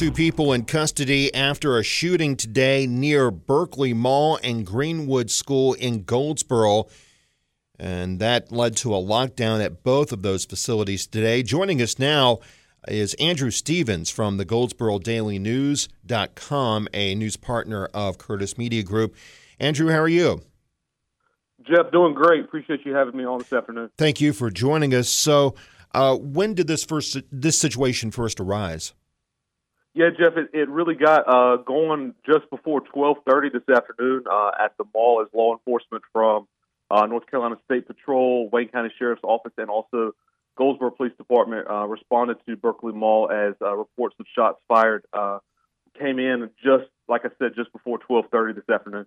Two people in custody after a shooting today near Berkeley Mall and Greenwood School in Goldsboro. And that led to a lockdown at both of those facilities today. Joining us now is Andrew Stevens from the Goldsboro Daily News.com, a news partner of Curtis Media Group. Andrew, how are you? Jeff, doing great. Appreciate you having me on this afternoon. Thank you for joining us. So, uh, when did this first this situation first arise? Yeah, Jeff, it, it really got uh, going just before twelve thirty this afternoon uh, at the mall as law enforcement from uh, North Carolina State Patrol, Wayne County Sheriff's Office, and also Goldsboro Police Department uh, responded to Berkeley Mall as uh, reports of shots fired came in just like I said just before twelve thirty this afternoon.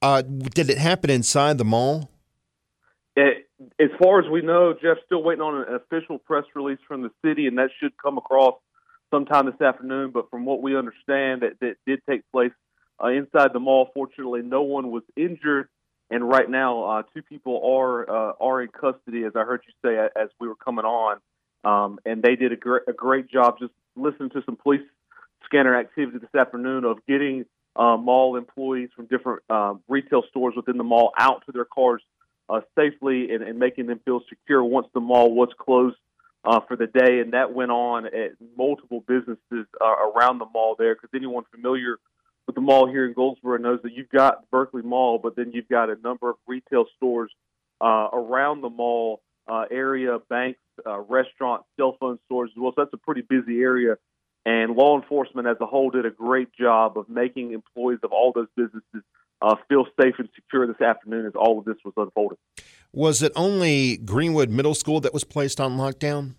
did it happen inside the mall? It, as far as we know, Jeff, still waiting on an official press release from the city, and that should come across sometime this afternoon. But from what we understand, that, that did take place uh, inside the mall. Fortunately, no one was injured, and right now, uh, two people are uh, are in custody, as I heard you say as we were coming on. Um, and they did a, gr- a great job just listening to some police scanner activity this afternoon of getting uh, mall employees from different uh, retail stores within the mall out to their cars uh, safely and, and making them feel secure once the mall was closed uh, for the day. And that went on at multiple businesses uh, around the mall there because anyone familiar with the mall here in Goldsboro knows that you've got Berkeley Mall, but then you've got a number of retail stores uh, around the mall uh, area, banks, uh, restaurants, cell phone stores as well. So that's a pretty busy area. And law enforcement as a whole did a great job of making employees of all those businesses uh, feel safe and secure this afternoon as all of this was unfolding. Was it only Greenwood Middle School that was placed on lockdown?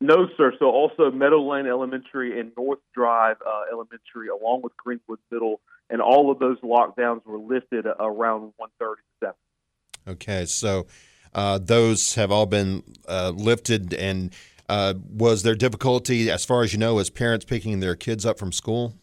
No, sir. So also Meadow Lane Elementary and North Drive uh, Elementary, along with Greenwood Middle, and all of those lockdowns were lifted around 1:37. Okay, so uh, those have all been uh, lifted, and uh, was there difficulty, as far as you know, as parents picking their kids up from school?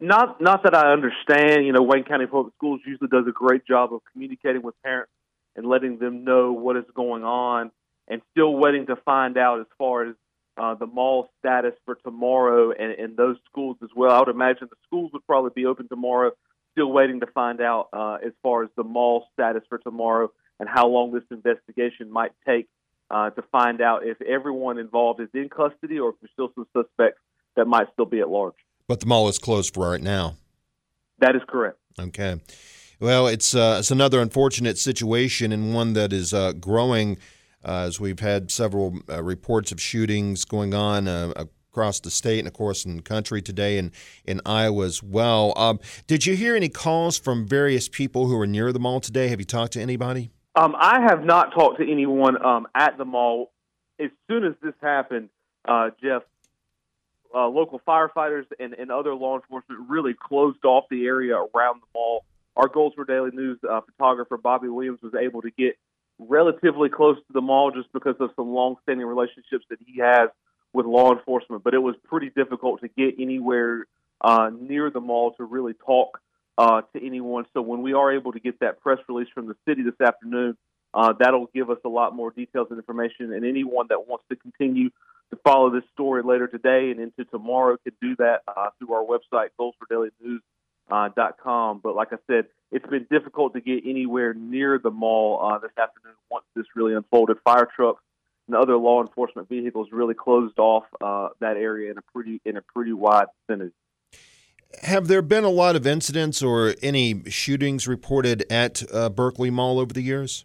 Not, not that I understand. You know, Wayne County Public Schools usually does a great job of communicating with parents and letting them know what is going on, and still waiting to find out as far as uh, the mall status for tomorrow and, and those schools as well. I would imagine the schools would probably be open tomorrow. Still waiting to find out uh, as far as the mall status for tomorrow and how long this investigation might take uh, to find out if everyone involved is in custody or if there's still some suspects that might still be at large. But the mall is closed for right now. That is correct. Okay. Well, it's uh, it's another unfortunate situation and one that is uh, growing uh, as we've had several uh, reports of shootings going on uh, across the state and, of course, in the country today and in Iowa as well. Um, did you hear any calls from various people who were near the mall today? Have you talked to anybody? Um, I have not talked to anyone um, at the mall. As soon as this happened, uh, Jeff, uh, local firefighters and, and other law enforcement really closed off the area around the mall. Our goals Goldsboro Daily News uh, photographer Bobby Williams was able to get relatively close to the mall just because of some long-standing relationships that he has with law enforcement. But it was pretty difficult to get anywhere uh, near the mall to really talk uh, to anyone. So when we are able to get that press release from the city this afternoon, uh, that'll give us a lot more details and information. And anyone that wants to continue to follow this story later today and into tomorrow can do that uh, through our website, News uh. But like I said, it's been difficult to get anywhere near the mall uh, this afternoon once this really unfolded. Fire trucks and other law enforcement vehicles really closed off uh, that area in a pretty in a pretty wide vicinity. Have there been a lot of incidents or any shootings reported at uh, Berkeley Mall over the years?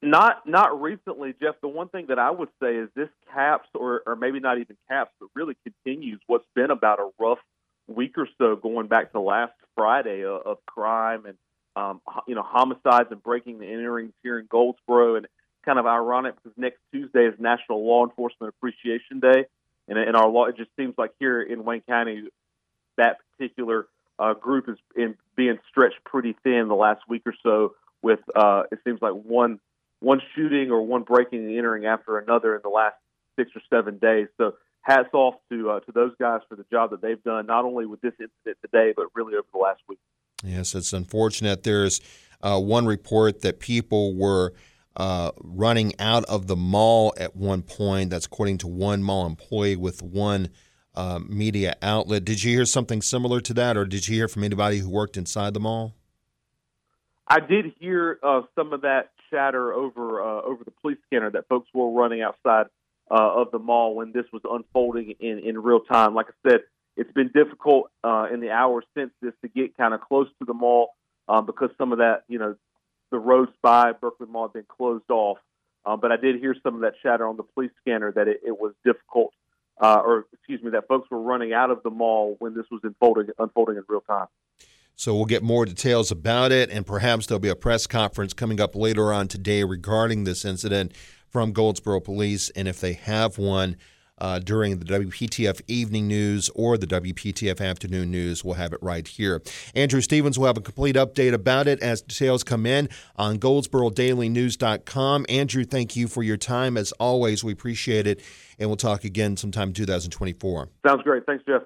Not not recently, Jeff. The one thing that I would say is this caps, or or maybe not even caps, but really continues what's been about a rough week or so going back to last Friday of, of crime and um, you know homicides and breaking and entering here in Goldsboro, and kind of ironic because next Tuesday is National Law Enforcement Appreciation Day, and in our law, it just seems like here in Wayne County, that particular uh, group is in, being stretched pretty thin the last week or so. With uh, it seems like one one shooting or one breaking and entering after another in the last six or seven days. So hats off to uh, to those guys for the job that they've done, not only with this incident today, but really over the last week. Yes, it's unfortunate. There's uh, one report that people were uh, running out of the mall at one point. That's according to one mall employee with one uh, media outlet. Did you hear something similar to that, or did you hear from anybody who worked inside the mall? I did hear uh, some of that chatter over uh, over the police scanner that folks were running outside uh, of the mall when this was unfolding in, in real time. Like I said, it's been difficult uh, in the hours since this to get kind of close to the mall um, because some of that, you know, the roads by Berkeley Mall have been closed off. Um, but I did hear some of that chatter on the police scanner that it, it was difficult, uh, or excuse me, that folks were running out of the mall when this was unfolding unfolding in real time. So we'll get more details about it, and perhaps there'll be a press conference coming up later on today regarding this incident from Goldsboro Police. And if they have one uh, during the WPTF evening news or the WPTF afternoon news, we'll have it right here. Andrew Stevens will have a complete update about it as details come in on GoldsboroDailyNews.com. Andrew, thank you for your time. As always, we appreciate it, and we'll talk again sometime in 2024. Sounds great. Thanks, Jeff.